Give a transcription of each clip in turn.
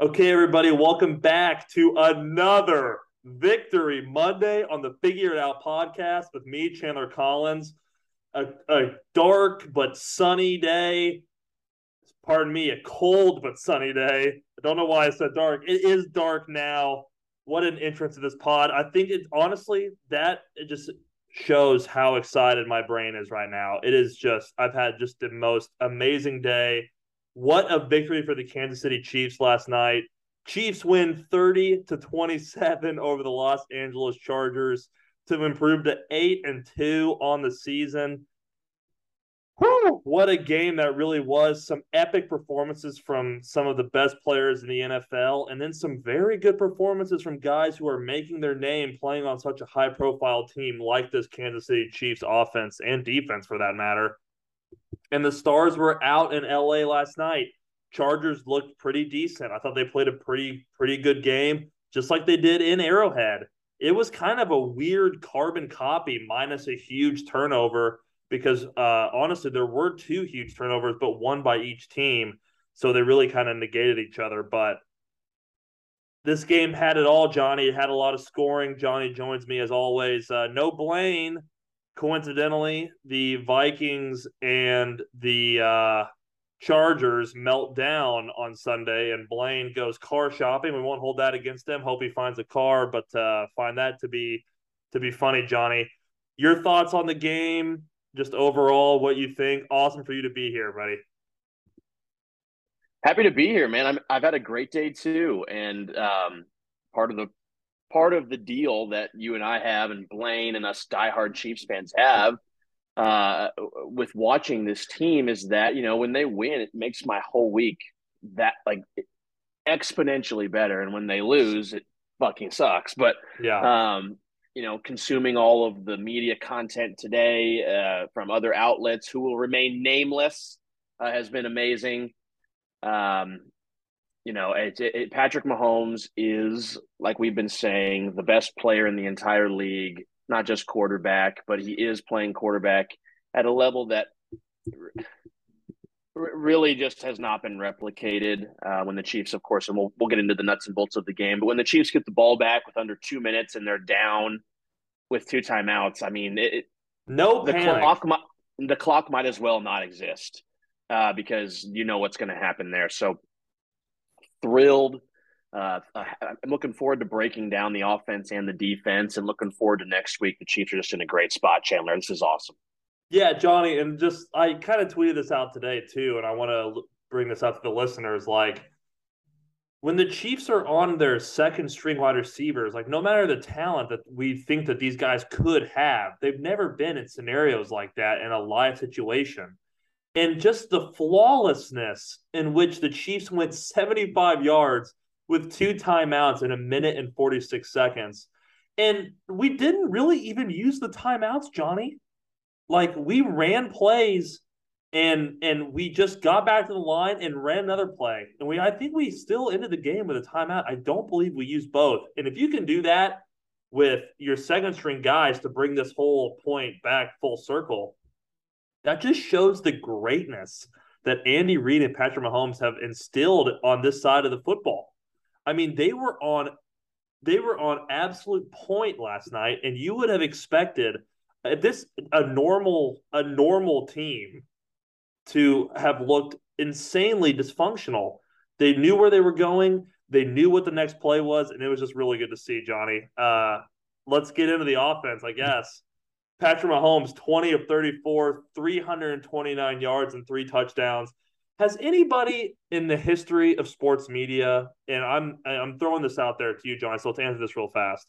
Okay, everybody, welcome back to another Victory Monday on the Figure It Out podcast with me, Chandler Collins. A, a dark but sunny day. Pardon me, a cold but sunny day. I don't know why I said dark. It is dark now. What an entrance to this pod. I think it honestly that it just shows how excited my brain is right now. It is just I've had just the most amazing day what a victory for the Kansas City Chiefs last night. Chiefs win 30 to 27 over the Los Angeles Chargers to improve to 8 and 2 on the season. Whew, what a game that really was. Some epic performances from some of the best players in the NFL, and then some very good performances from guys who are making their name playing on such a high profile team like this Kansas City Chiefs offense and defense for that matter and the Stars were out in LA last night. Chargers looked pretty decent. I thought they played a pretty pretty good game, just like they did in Arrowhead. It was kind of a weird carbon copy minus a huge turnover because uh, honestly there were two huge turnovers, but one by each team, so they really kind of negated each other. But this game had it all, Johnny. It had a lot of scoring. Johnny joins me as always. Uh, no Blaine coincidentally, the Vikings and the uh, Chargers melt down on Sunday, and Blaine goes car shopping. We won't hold that against him. Hope he finds a car, but uh, find that to be to be funny, Johnny. Your thoughts on the game, just overall, what you think? Awesome for you to be here, buddy. Happy to be here, man. I'm, I've had a great day too, and um, part of the part of the deal that you and I have, and Blaine and us diehard Chiefs fans have uh, with watching this team is that you know when they win, it makes my whole week that like exponentially better, and when they lose, it fucking sucks. But yeah, um, you know, consuming all of the media content today uh, from other outlets who will remain nameless uh, has been amazing. Um, you know, it, it, Patrick Mahomes is, like we've been saying, the best player in the entire league, not just quarterback, but he is playing quarterback at a level that really just has not been replicated uh, when the Chiefs, of course, and we'll, we'll get into the nuts and bolts of the game, but when the Chiefs get the ball back with under two minutes and they're down with two timeouts, I mean, it, no the panic. clock, the clock might as well not exist uh, because you know what's going to happen there. So thrilled. Uh, I'm looking forward to breaking down the offense and the defense, and looking forward to next week. The Chiefs are just in a great spot, Chandler. This is awesome. Yeah, Johnny, and just I kind of tweeted this out today too, and I want to bring this up to the listeners. Like when the Chiefs are on their second string wide receivers, like no matter the talent that we think that these guys could have, they've never been in scenarios like that in a live situation and just the flawlessness in which the Chiefs went 75 yards with two timeouts in a minute and 46 seconds. And we didn't really even use the timeouts, Johnny. Like we ran plays and and we just got back to the line and ran another play. And we I think we still ended the game with a timeout. I don't believe we used both. And if you can do that with your second string guys to bring this whole point back full circle, that just shows the greatness that Andy Reid and Patrick Mahomes have instilled on this side of the football. I mean, they were on they were on absolute point last night, and you would have expected this a normal a normal team to have looked insanely dysfunctional. They knew where they were going. They knew what the next play was, and it was just really good to see, Johnny. Uh, let's get into the offense, I guess. Patrick Mahomes, 20 of 34, 329 yards and three touchdowns. Has anybody in the history of sports media, and I'm I'm throwing this out there to you, John, so let's answer this real fast.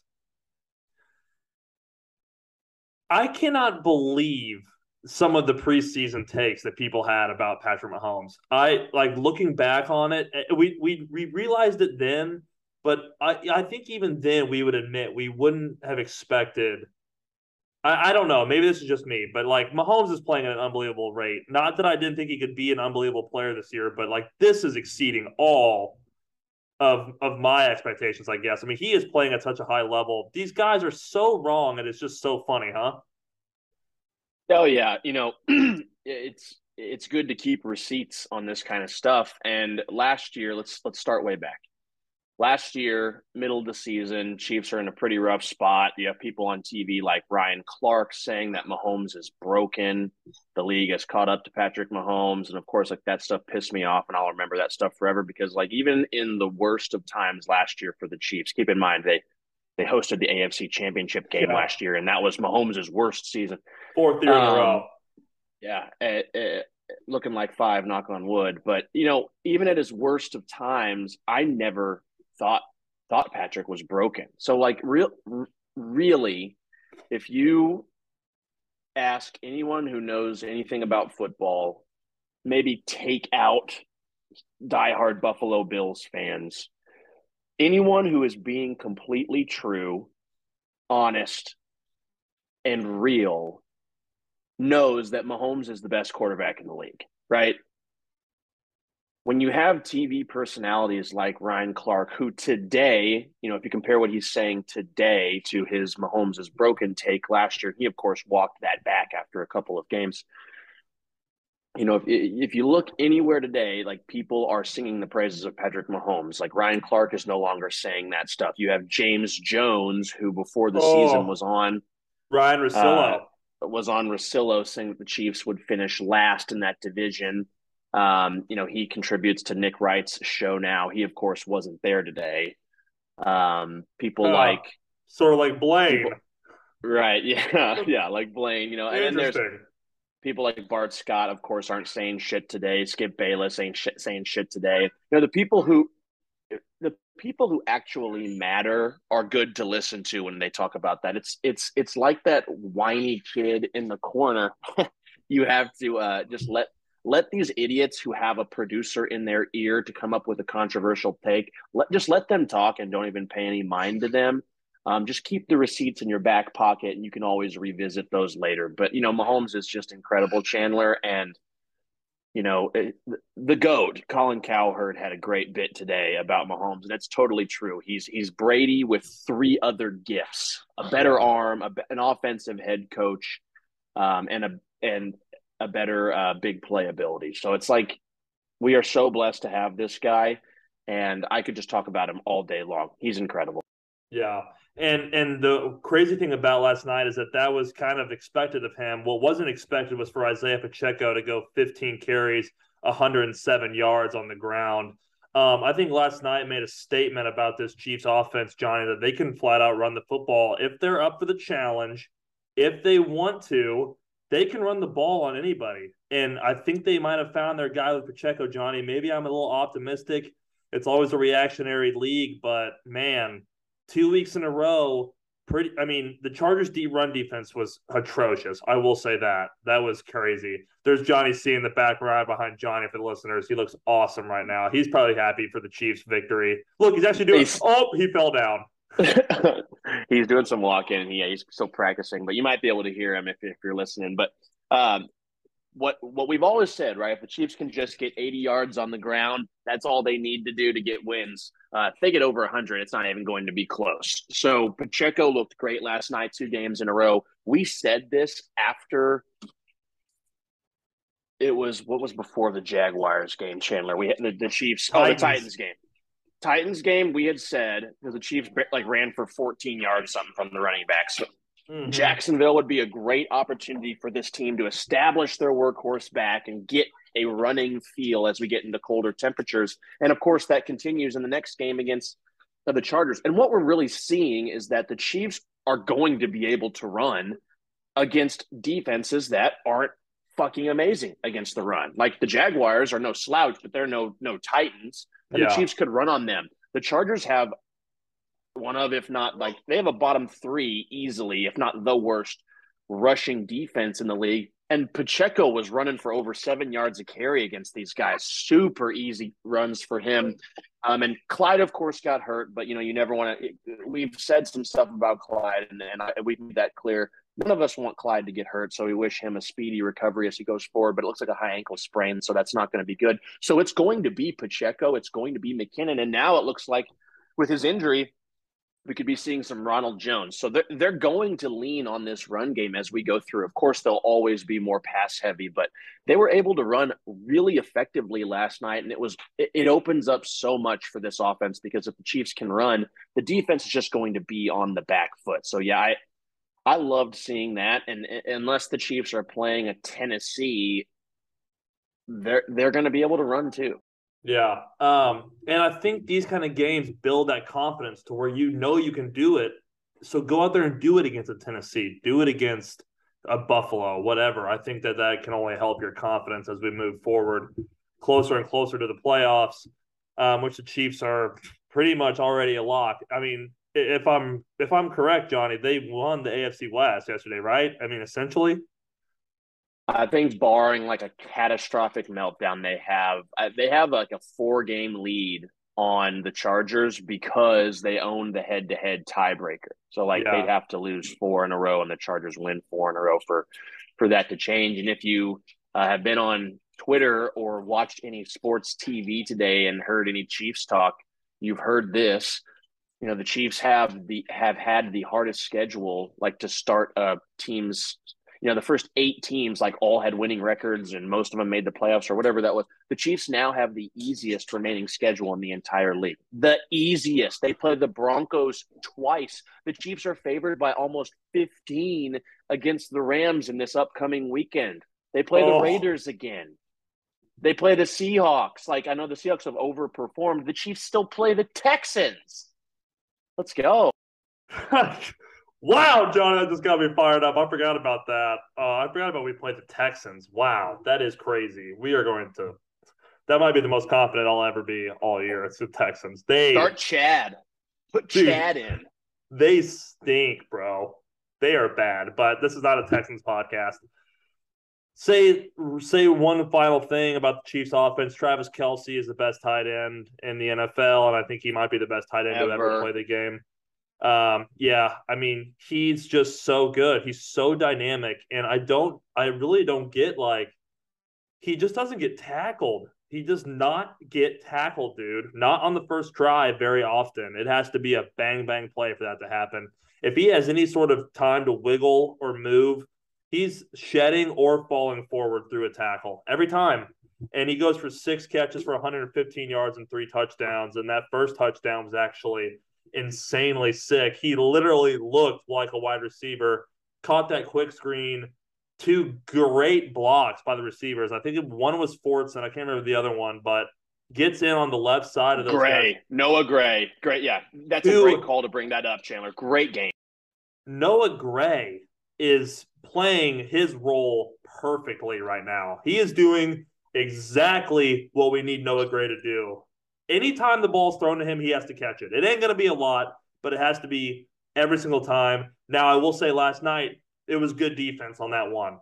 I cannot believe some of the preseason takes that people had about Patrick Mahomes. I like looking back on it, eh, we we we realized it then, but I I think even then we would admit we wouldn't have expected I, I, don't know. Maybe this is just me, but like Mahomes is playing at an unbelievable rate. Not that I didn't think he could be an unbelievable player this year, but like this is exceeding all of of my expectations, I guess. I mean, he is playing at such a high level. These guys are so wrong, and it's just so funny, huh? Oh yeah, you know, it's it's good to keep receipts on this kind of stuff. And last year, let's let's start way back. Last year, middle of the season, Chiefs are in a pretty rough spot. You have people on TV like Ryan Clark saying that Mahomes is broken. The league has caught up to Patrick Mahomes. And of course, like that stuff pissed me off. And I'll remember that stuff forever because, like, even in the worst of times last year for the Chiefs, keep in mind they they hosted the AFC championship game yeah. last year, and that was Mahomes' worst season. Fourth year um, in a um, row. Yeah. It, it, looking like five, knock on wood. But, you know, even at his worst of times, I never thought thought Patrick was broken. So like real really if you ask anyone who knows anything about football, maybe take out diehard Buffalo Bills fans. Anyone who is being completely true, honest, and real knows that Mahomes is the best quarterback in the league, right? When you have TV personalities like Ryan Clark, who today, you know, if you compare what he's saying today to his Mahomes' is broken take last year, he of course walked that back after a couple of games. You know, if if you look anywhere today, like people are singing the praises of Patrick Mahomes. Like Ryan Clark is no longer saying that stuff. You have James Jones, who before the oh, season was on Ryen Russillo. Uh, was on Russillo saying that the Chiefs would finish last in that division. Um, you know, he contributes to Nick Wright's show now. He, of course, wasn't there today. Um, people uh, like sort of like Blaine. People, right. Yeah. Yeah. Like Blaine, you know, and there's people like Bart Scott, of course, aren't saying shit today. Skip Bayless ain't shit, saying shit today. You know, the people who the people who actually matter are good to listen to when they talk about that. It's it's it's like that whiny kid in the corner. you have to uh, just let let these idiots who have a producer in their ear to come up with a controversial take let just let them talk and don't even pay any mind to them. Um, just keep the receipts in your back pocket and you can always revisit those later. But you know mahomes is just incredible. Chandler and you know it, the goat colin cowherd had a great bit today about mahomes and it's totally true. He's he's brady with three other gifts a better arm a, an offensive head coach um, and a and a better uh, big play ability. So it's like we are so blessed to have this guy, and I could just talk about him all day long. He's incredible. Yeah. And and the crazy thing about last night is that that was kind of expected of him. What wasn't expected was for Isaiah Pacheco to go 15 carries, 107 yards on the ground. Um, I think last night made a statement about this Chiefs offense, Johnny, that they can flat out run the football if they're up for the challenge, if they want to, they can run the ball on anybody. And I think they might have found their guy with Pacheco, Johnny. Maybe I'm a little optimistic. It's always a reactionary league, but man, two weeks in a row, pretty. I mean, the Chargers' deep run defense was atrocious. I will say that. That was crazy. There's Johnny C in the background behind Johnny for the listeners. He looks awesome right now. He's probably happy for the Chiefs' victory. Look, he's actually doing. He's, oh, he fell down. he's doing some walking. Yeah, he's still practicing, but you might be able to hear him if, if you're listening. But um, what what we've always said, right? If the Chiefs can just get 80 yards on the ground, that's all they need to do to get wins. Uh, if they get over 100, it's not even going to be close. So Pacheco looked great last night, two games in a row. We said this after it was what was before the Jaguars game, Chandler. We had the, the Chiefs, Titans. oh, the Titans game. Titans game, we had said because the Chiefs like ran for 14 yards something from the running back. So mm-hmm. Jacksonville would be a great opportunity for this team to establish their workhorse back and get a running feel as we get into colder temperatures. And of course, that continues in the next game against the Chargers. And what we're really seeing is that the Chiefs are going to be able to run against defenses that aren't fucking amazing against the run. Like the Jaguars are no slouch, but they're no no Titans and yeah. the Chiefs could run on them. The Chargers have one of, if not like they have a bottom three easily, if not the worst rushing defense in the league. And Pacheco was running for over seven yards a carry against these guys. Super easy runs for him. Um, and Clyde, of course, got hurt, but you know, you never want to. We've said some stuff about Clyde, and, and I, we made that clear. None of us want Clyde to get hurt, so we wish him a speedy recovery as he goes forward. But it looks like a high ankle sprain, so that's not going to be good. So it's going to be Pacheco, it's going to be McKinnon, and now it looks like with his injury, we could be seeing some Ronald Jones. So they're, they're going to lean on this run game as we go through. Of course, they'll always be more pass heavy, but they were able to run really effectively last night. And it was, it, it opens up so much for this offense because if the Chiefs can run, the defense is just going to be on the back foot. So yeah, I, I loved seeing that. And, and unless the Chiefs are playing a Tennessee, they're, they're going to be able to run too. Yeah. Um, and I think these kind of games build that confidence to where you know you can do it. So go out there and do it against a Tennessee, do it against a Buffalo, whatever. I think that that can only help your confidence as we move forward closer and closer to the playoffs, um, which the Chiefs are pretty much already a lock. I mean, if I'm if I'm correct, Johnny, they won the AFC West yesterday, right? I mean, essentially. I think barring like a catastrophic meltdown, they have uh, they have like a four game lead on the Chargers because they own the head to head tiebreaker. So like yeah. they'd have to lose four in a row and the Chargers win four in a row for for that to change. And if you uh, have been on Twitter or watched any sports TV today and heard any Chiefs talk, you've heard this. You know the Chiefs have the have had the hardest schedule like to start a team's you know the first eight teams like all had winning records and most of them made the playoffs or whatever that was. The chiefs now have the easiest remaining schedule in the entire league. The easiest. They play the broncos twice. The chiefs are favored by almost 15 against the rams in this upcoming weekend. They play oh. the raiders again. They play the seahawks. Like i know the seahawks have overperformed. The chiefs still play the texans let's go Wow, John, that just got me fired up. I forgot about that. Uh, I forgot about we played the Texans. Wow, that is crazy. We are going to. That might be the most confident I'll ever be all year. It's the Texans. They start Chad. Put dude, Chad in. They stink, bro. They are bad. But this is not a Texans podcast. Say say one final thing about the Chiefs offense. Travis Kelce is the best tight end in the NFL, and I think he might be the best tight end ever. to ever play the game. Um, yeah, I mean, he's just so good. He's so dynamic. And I don't, I really don't get like, he just doesn't get tackled. He does not get tackled, dude. Not on the first drive very often. It has to be a bang, bang play for that to happen. If he has any sort of time to wiggle or move, he's shedding or falling forward through a tackle every time. And he goes for six catches for 115 yards and three touchdowns. And that first touchdown was actually insanely sick. He literally looked like a wide receiver, caught that quick screen, two great blocks by the receivers. I think one was Fortson. I can't remember the other one, but gets in on the left side of the Gray. Guys. Noah Gray. Great. Yeah. That's a great call to bring that up, Chandler. Great game. Noah Gray is playing his role perfectly right now. He is doing exactly what we need Noah Gray to do anytime the ball's thrown to him, he has to catch it. It ain't going to be a lot, but it has to be every single time. Now, I will say last night, it was good defense on that one.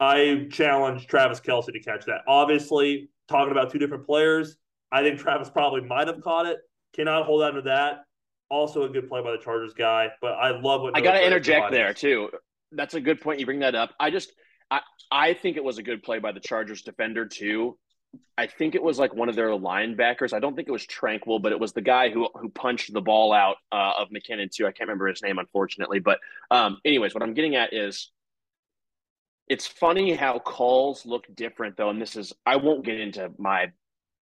I challenged Travis Kelce to catch that. Obviously, talking about two different players, I think Travis probably might have caught it. Cannot hold on to that. Also, a good play by the Chargers guy, but I love what I got to interject there too. That's a good point. You bring that up. I just, I, I think it was a good play by the Chargers defender too. I think it was like one of their linebackers. I don't think it was Tranquill, but it was the guy who who punched the ball out uh, of McKinnon too. I can't remember his name, unfortunately. But um, anyways, what I'm getting at is it's funny how calls look different though, and this is I won't get into my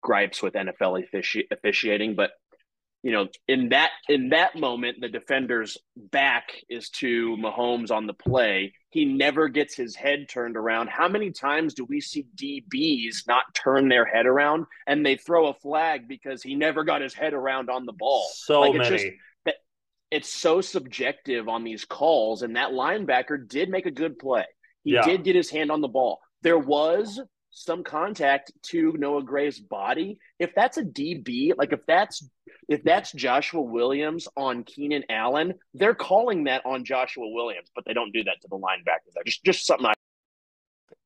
gripes with NFL offici- officiating, but you know, in that in that moment, the defender's back is to Mahomes on the play. He never gets his head turned around. How many times do we see DBs not turn their head around and they throw a flag because he never got his head around on the ball? So like many. It's, just, it's so subjective on these calls, and that linebacker did make a good play. He yeah. did get his hand on the ball. There was some contact to Noah Gray's body. If that's a DB, like if that's if that's Joshua Williams on Keenan Allen, they're calling that on Joshua Williams, but they don't do that to the linebacker. There, just just something I.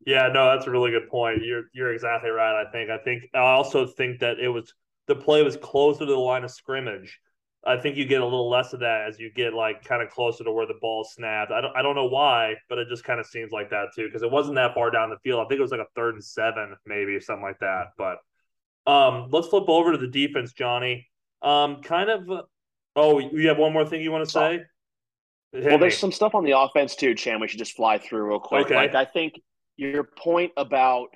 Yeah, no, that's a really good point. You're you're exactly right. I think I think I also think that it was the play was closer to the line of scrimmage. I think you get a little less of that as you get like kind of closer to where the ball snapped. I don't I don't know why, but it just kind of seems like that too because it wasn't that far down the field. I think it was like a third and seven maybe something like that. But um, let's flip over to the defense, Johnny. Um, kind of Oh, you have one more thing you want to say? Hit well, there's some stuff on the offense too, Chan. We should just fly through real quick. Okay. Like I think your point about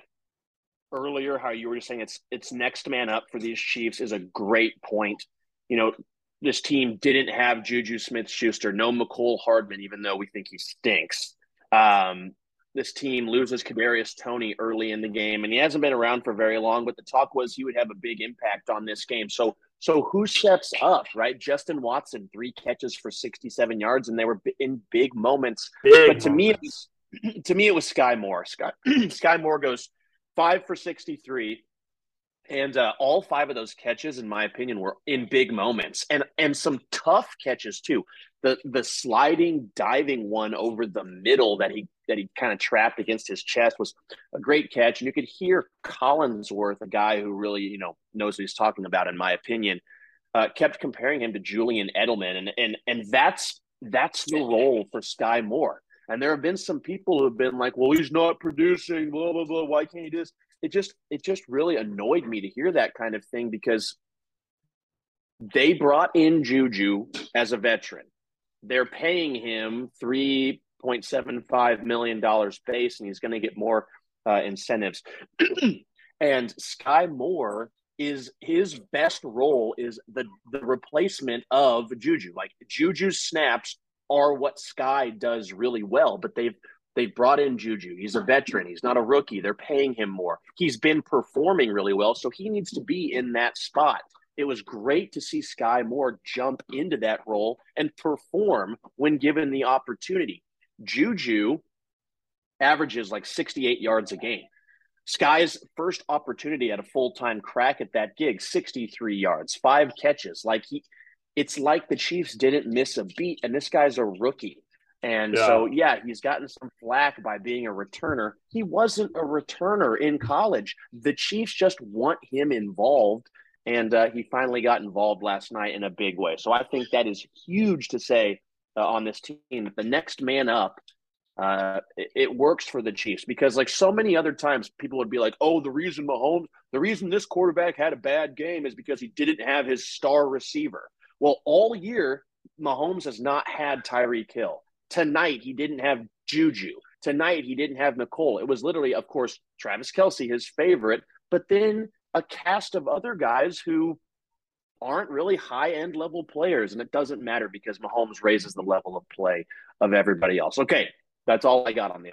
earlier, how you were just saying it's it's next man up for these Chiefs is a great point. You know, this team didn't have Juju Smith Schuster, no Mecole Hardman, even though we think he stinks. Um, this team loses Kadarius Toney early in the game, and he hasn't been around for very long. But the talk was he would have a big impact on this game. So, so who steps up? Right, Justin Watson, three catches for sixty-seven yards, and they were in big moments. Big but to moments. me, to me, it was Skyy Moore. Skyy, Skyy Moore goes five for sixty-three, and uh, all five of those catches, in my opinion, were in big moments and and some tough catches too. The the sliding diving one over the middle that he that he kind of trapped against his chest was a great catch, and you could hear Collinsworth, a guy who really you know knows what he's talking about, in my opinion, uh, kept comparing him to Julian Edelman, and and and that's that's the role for Skyy Moore. And there have been some people who have been like, "Well, he's not producing, blah blah blah. Why can't he do this?" It just it just really annoyed me to hear that kind of thing because they brought in Juju as a veteran. They're paying him three point seven five million dollars base, and he's going to get more uh, incentives. and Skyy Moore is his best role is the the replacement of Juju. Like Juju's snaps are what Skyy does really well, but they've they brought in Juju. He's a veteran. He's not a rookie. They're paying him more. He's been performing really well, so he needs to be in that spot. It was great to see Skyy Moore jump into that role and perform when given the opportunity. Juju averages like 68 yards a game. Skyy's first opportunity at a full time crack at that gig, 63 yards, five catches. Like he, it's like the Chiefs didn't miss a beat, and this guy's a rookie. And yeah. so, yeah, he's gotten some flack by being a returner. He wasn't a returner in college. The Chiefs just want him involved. And uh, he finally got involved last night in a big way. So I think that is huge to say uh, on this team. The next man up, uh, it, it, works for the Chiefs because, like so many other times, people would be like, oh, the reason Mahomes, the reason this quarterback had a bad game is because he didn't have his star receiver. Well, all year, Mahomes has not had Tyreek Hill. Tonight, he didn't have Juju. Tonight, he didn't have Mecole. It was literally, of course, Travis Kelce, his favorite, but then a cast of other guys who aren't really high end level players. And it doesn't matter because Mahomes raises the level of play of everybody else. Okay, that's all I got on the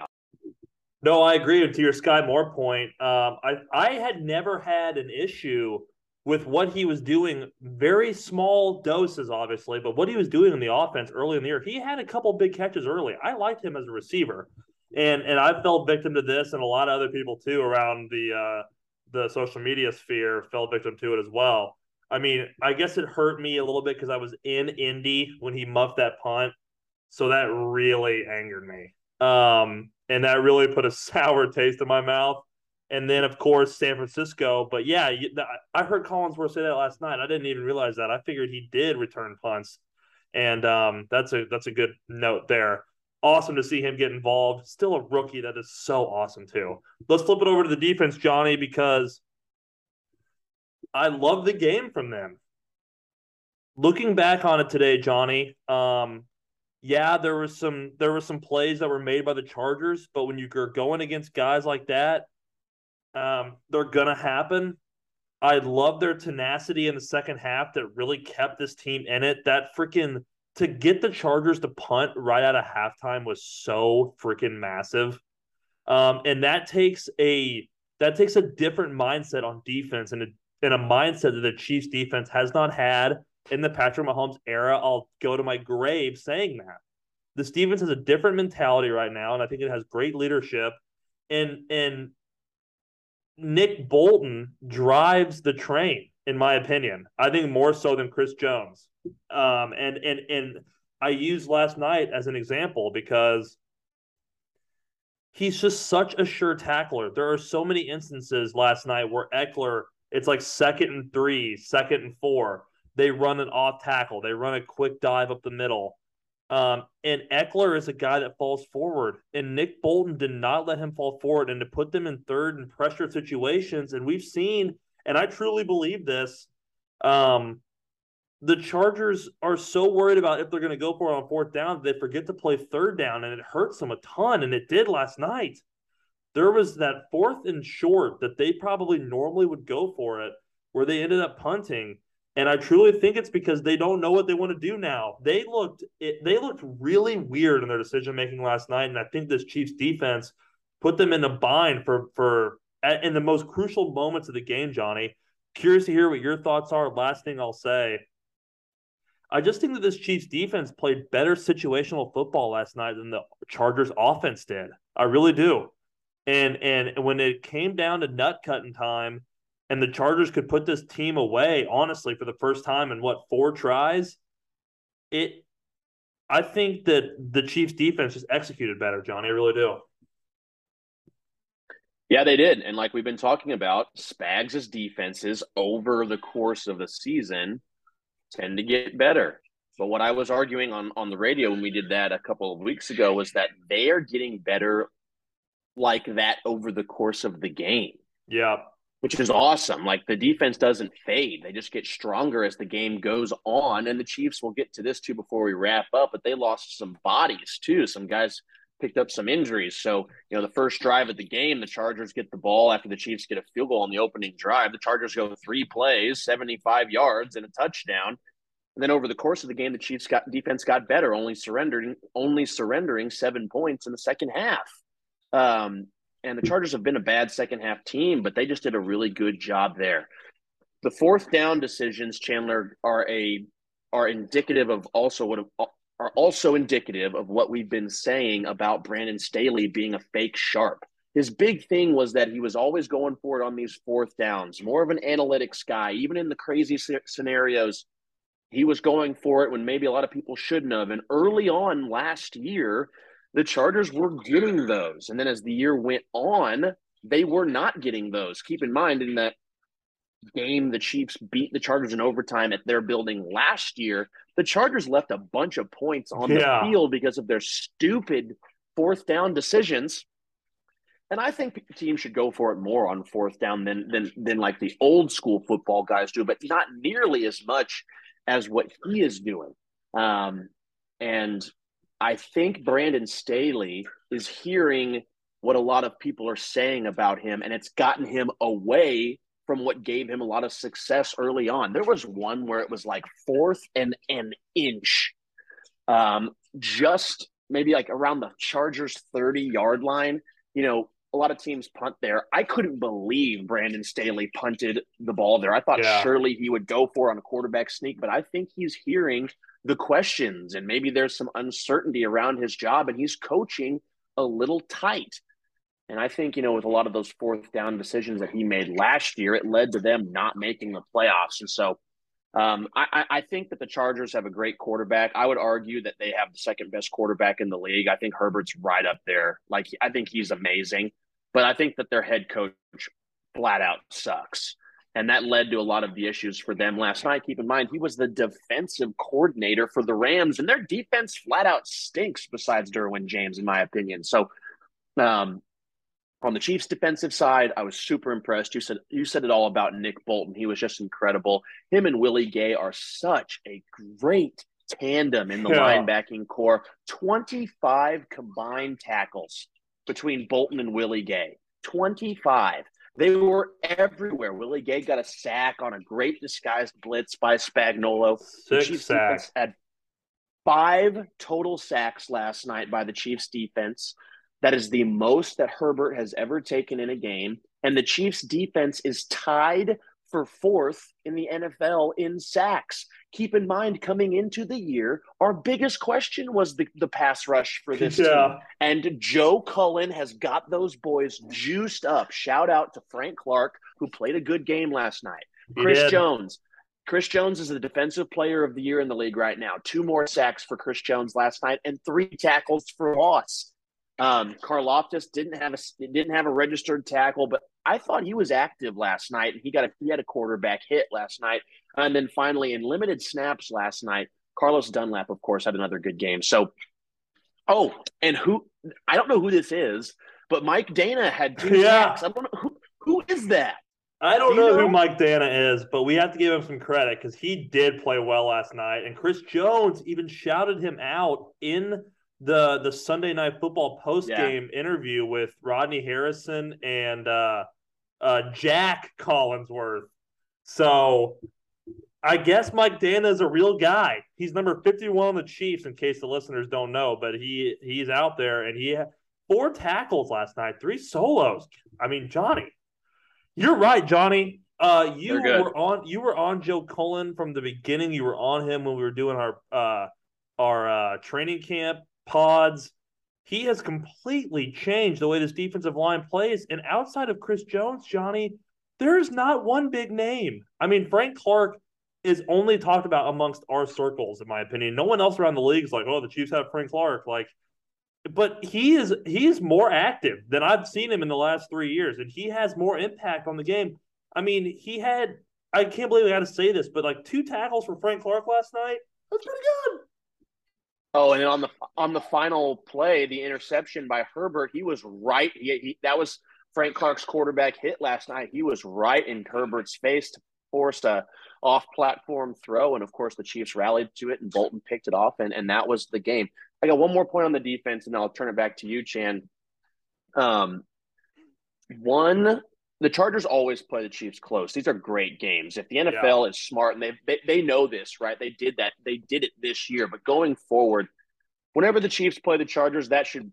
no, I agree And to your Skyy Moore point. Um, I I had never had an issue with what he was doing, very small doses, obviously, but what he was doing in the offense early in the year, he had a couple big catches early. I liked him as a receiver, and and I fell victim to this, and a lot of other people too around the uh, the social media sphere fell victim to it as well. I mean, I guess it hurt me a little bit because I was in Indy when he muffed that punt, so that really angered me, um, and that really put a sour taste in my mouth and then of course San Francisco. But yeah, I heard Collinsworth say that last night. I didn't even realize that. I figured he did return punts, and um, that's a that's a good note there. Awesome to see him get involved. Still a rookie. That is so awesome too. Let's flip it over to the defense, Johnny, because I love the game from them. Looking back on it today, Johnny, um, yeah, there was some there were some plays that were made by the Chargers, but when you're going against guys like that, um, they're gonna happen. I love their tenacity in the second half that really kept this team in it. That freaking to get the Chargers to punt right out of halftime was so freaking massive. Um, and that takes a that takes a different mindset on defense and a, and a mindset that the Chiefs defense has not had in the Patrick Mahomes era. I'll go to my grave saying that. The Stevens has a different mentality right now, and I think it has great leadership. And and Nick Bolton drives the train, in my opinion. I think more so than Chris Jones. Um, and and and I used last night as an example because he's just such a sure tackler. There are so many instances last night where Ekeler, it's like second and three, second and four. They run an off tackle, they run a quick dive up the middle. Um, and Ekeler is a guy that falls forward, and Nick Bolton did not let him fall forward and to put them in third and pressure situations. And we've seen, and I truly believe this. Um, the Chargers are so worried about if they're going to go for it on fourth down, they forget to play third down, and it hurts them a ton. And it did last night. There was that fourth and short that they probably normally would go for it, where they ended up punting. And I truly think it's because they don't know what they want to do now. They looked it, they looked really weird in their decision making last night, and I think this Chiefs defense put them in a bind for for in the most crucial moments of the game. Johnny, curious to hear what your thoughts are. Last thing I'll say I just think that this Chiefs defense played better situational football last night than the Chargers offense did. I really do. And and when it came down to nut cutting time and the Chargers could put this team away, honestly, for the first time in what, four tries, it I think that the Chiefs defense just executed better, Johnny. I really do. Yeah, they did. And like we've been talking about, Spags' defenses over the course of the season tend to get better. But what I was arguing on on the radio when we did that a couple of weeks ago was that they are getting better like that over the course of the game. Yeah. Which is awesome. Like the defense doesn't fade. They just get stronger as the game goes on. And the Chiefs will get to this too before we wrap up, but they lost some bodies too. Some guys picked up some injuries. So, you know, the first drive of the game, the Chargers get the ball after the Chiefs get a field goal on the opening drive. The Chargers go three plays, 75 yards, and a touchdown. And then over the course of the game, the Chiefs got defense got better, only surrendering only surrendering seven points in the second half. Um, and the Chargers have been a bad second half team, but they just did a really good job there. The fourth down decisions, Chandler, are a are indicative of also what are also indicative of what we've been saying about Brandon Staley being a fake sharp. His big thing was that he was always going for it on these fourth downs, more of an analytics guy, even in the crazy scenarios he was going for it when maybe a lot of people shouldn't have. And early on last year, the Chargers were getting those. And then as the year went on, they were not getting those. Keep in mind, in that game, the Chiefs beat the Chargers in overtime at their building last year, the Chargers left a bunch of points on yeah. the field because of their stupid fourth down decisions. And I think the team should go for it more on fourth down than than than like the old school football guys do, but not nearly as much as what he is doing. Um, and I think Brandon Staley is hearing what a lot of people are saying about him, and it's gotten him away from what gave him a lot of success early on. There was one where it was like fourth and an inch, um, just maybe like around the Chargers 30 yard line. You know, a lot of teams punt there. I couldn't believe Brandon Staley punted the ball there. I thought yeah. surely he would go for on a quarterback sneak, but I think he's hearing the questions and maybe there's some uncertainty around his job and he's coaching a little tight. And I think, you know, with a lot of those fourth down decisions that he made last year, it led to them not making the playoffs. And so um, I, I, think that the Chargers have a great quarterback. I would argue that they have the second best quarterback in the league. I think Herbert's right up there. Like, I think he's amazing. But I think that their head coach flat out sucks. And that led to a lot of the issues for them last night. Keep in mind, he was the defensive coordinator for the Rams, and their defense flat out stinks besides Derwin James, in my opinion. So, um, on the Chiefs' defensive side, I was super impressed. You said you said it all about Nick Bolton. He was just incredible. Him and Willie Gay are such a great tandem in the yeah. linebacking core. 25 combined tackles between Bolton and Willie Gay. 25. They were everywhere. Willie Gay got a sack on a great disguised blitz by Spagnuolo. Six sacks. Had five total sacks last night by the Chiefs defense. That is the most that Herbert has ever taken in a game. And the Chiefs defense is tied for fourth in the NFL in sacks. Keep in mind, coming into the year, our biggest question was the, the pass rush for this yeah. team. And Joe Cullen has got those boys juiced up. Shout out to Frank Clark, who played a good game last night. Chris Jones. Chris Jones is the defensive player of the year in the league right now. Two more sacks for Chris Jones last night and three tackles for loss. Um, Karlaftis didn't have a didn't have a registered tackle, but I thought he was active last night. He got a he had a quarterback hit last night, and then finally in limited snaps last night, Carlos Dunlap, of course, had another good game. So, oh, and who I don't know who this is, but Mike Danna had two yeah. sacks. I don't know who who is that. I don't Do know, know, who Mike Danna is, but we have to give him some credit because he did play well last night. And Chris Jones even shouted him out in the the Sunday night football post game yeah. interview with Rodney Harrison and uh, uh, Jack Collinsworth. So I guess Mike Danna is a real guy. He's number 51 on the Chiefs, in case the listeners don't know, but he he's out there and he had four tackles last night, three solos. I mean, Johnny, you're right, Johnny. Uh, you were on you were on Joe Cullen from the beginning. You were on him when we were doing our uh our uh training camp pods. He has completely changed the way this defensive line plays. And outside of Chris Jones, Johnny, there's not one big name. I mean, Frank Clark is only talked about amongst our circles, in my opinion. No one else around the league is like, oh, the Chiefs have Frank Clark. Like, but he is he's more active than I've seen him in the last three years, and he has more impact on the game. I mean, he had I can't believe I got to say this, but like two tackles for Frank Clark last night. That's pretty good. Oh, and on the on the final play, the interception by Herbert, he was right. He, he, that was Frank Clark's quarterback hit last night. He was right in Herbert's face to force a off-platform throw, and of course the Chiefs rallied to it, and Bolton picked it off, and and that was the game. I got one more point on the defense, and then I'll turn it back to you, Chan. Um, one the Chargers always play the Chiefs close. These are great games. If the NFL yeah. is smart and they, they they know this, right? They did that. They did it this year. But going forward, whenever the Chiefs play the Chargers, that should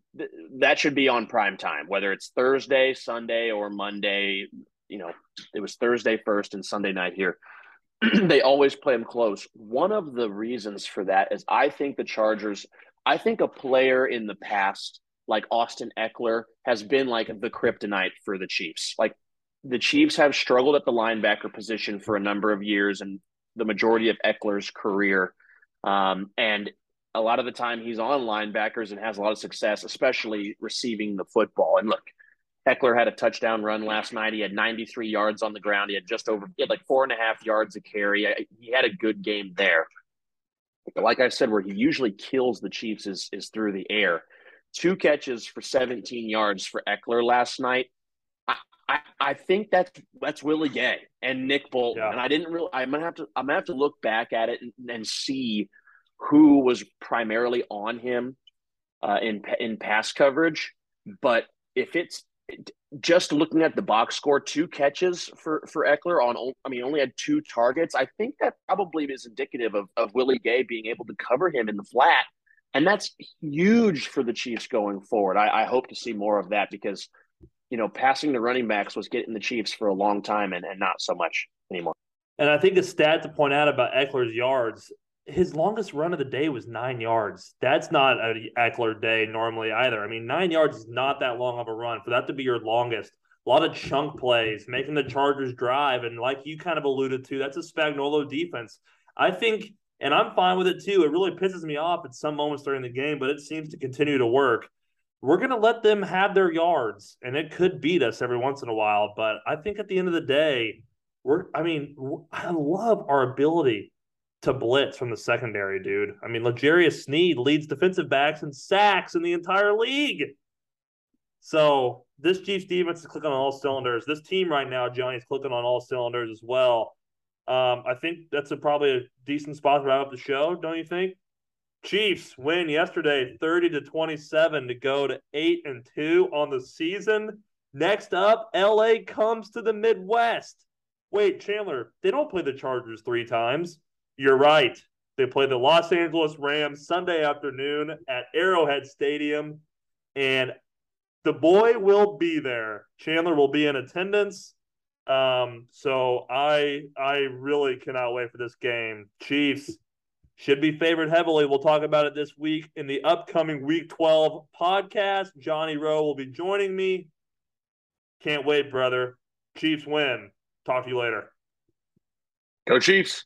that should be on prime time. Whether it's Thursday, Sunday, or Monday. You know, it was Thursday first and Sunday night here. they always play them close. One of the reasons for that is I think the Chargers. I think a player in the past like Austin Ekeler has been like the kryptonite for the Chiefs. Like the Chiefs have struggled at the linebacker position for a number of years and the majority of Ekeler's career. Um, and a lot of the time he's on linebackers and has a lot of success, especially receiving the football. And look, Ekeler had a touchdown run last night. He had 93 yards on the ground. He had just over, he had like four and a half yards of carry. He had a good game there. But like I said, where he usually kills the Chiefs is, is through the air. Two catches for 17 yards for Ekeler last night I, I think that's that's Willie Gay and Nick Bolton, yeah. and I didn't really. I'm gonna have to. I'm gonna have to look back at it and, and see who was primarily on him uh, in in pass coverage. But if it's just looking at the box score, two catches for for Ekeler on. I mean, only had two targets. I think that probably is indicative of of Willie Gay being able to cover him in the flat, and that's huge for the Chiefs going forward. I, I hope to see more of that because you know, passing the running backs was getting the Chiefs for a long time and, and not so much anymore. And I think the stat to point out about Ekeler's yards, his longest run of the day was nine yards. That's not an Ekeler day normally either. I mean, nine yards is not that long of a run. For that to be your longest, a lot of chunk plays, making the Chargers drive. And like you kind of alluded to, that's a Spagnuolo defense. I think, and I'm fine with it too. It really pisses me off at some moments during the game, but it seems to continue to work we're going to let them have their yards and it could beat us every once in a while but i think at the end of the day we're i mean i love our ability to blitz from the secondary dude. I mean L'Jarius Sneed leads defensive backs and sacks in the entire league. So this chiefs defense is clicking on all cylinders. This team right now johnny's clicking on all cylinders as well. Um, i think that's a, probably a decent spot to wrap up the show don't you think Chiefs win yesterday 30 to 27 to go to 8 and 2 on the season. Next up, LA comes to the Midwest. Wait, Chandler, they don't play the Chargers 3 times. You're right. They play the Los Angeles Rams Sunday afternoon at Arrowhead Stadium and the boy will be there. Chandler will be in attendance. Um, so I I really cannot wait for this game. Chiefs should be favored heavily. We'll talk about it this week in the upcoming Week 12 podcast. Johnny Rowe will be joining me. Can't wait, brother. Chiefs win. Talk to you later. Go Chiefs.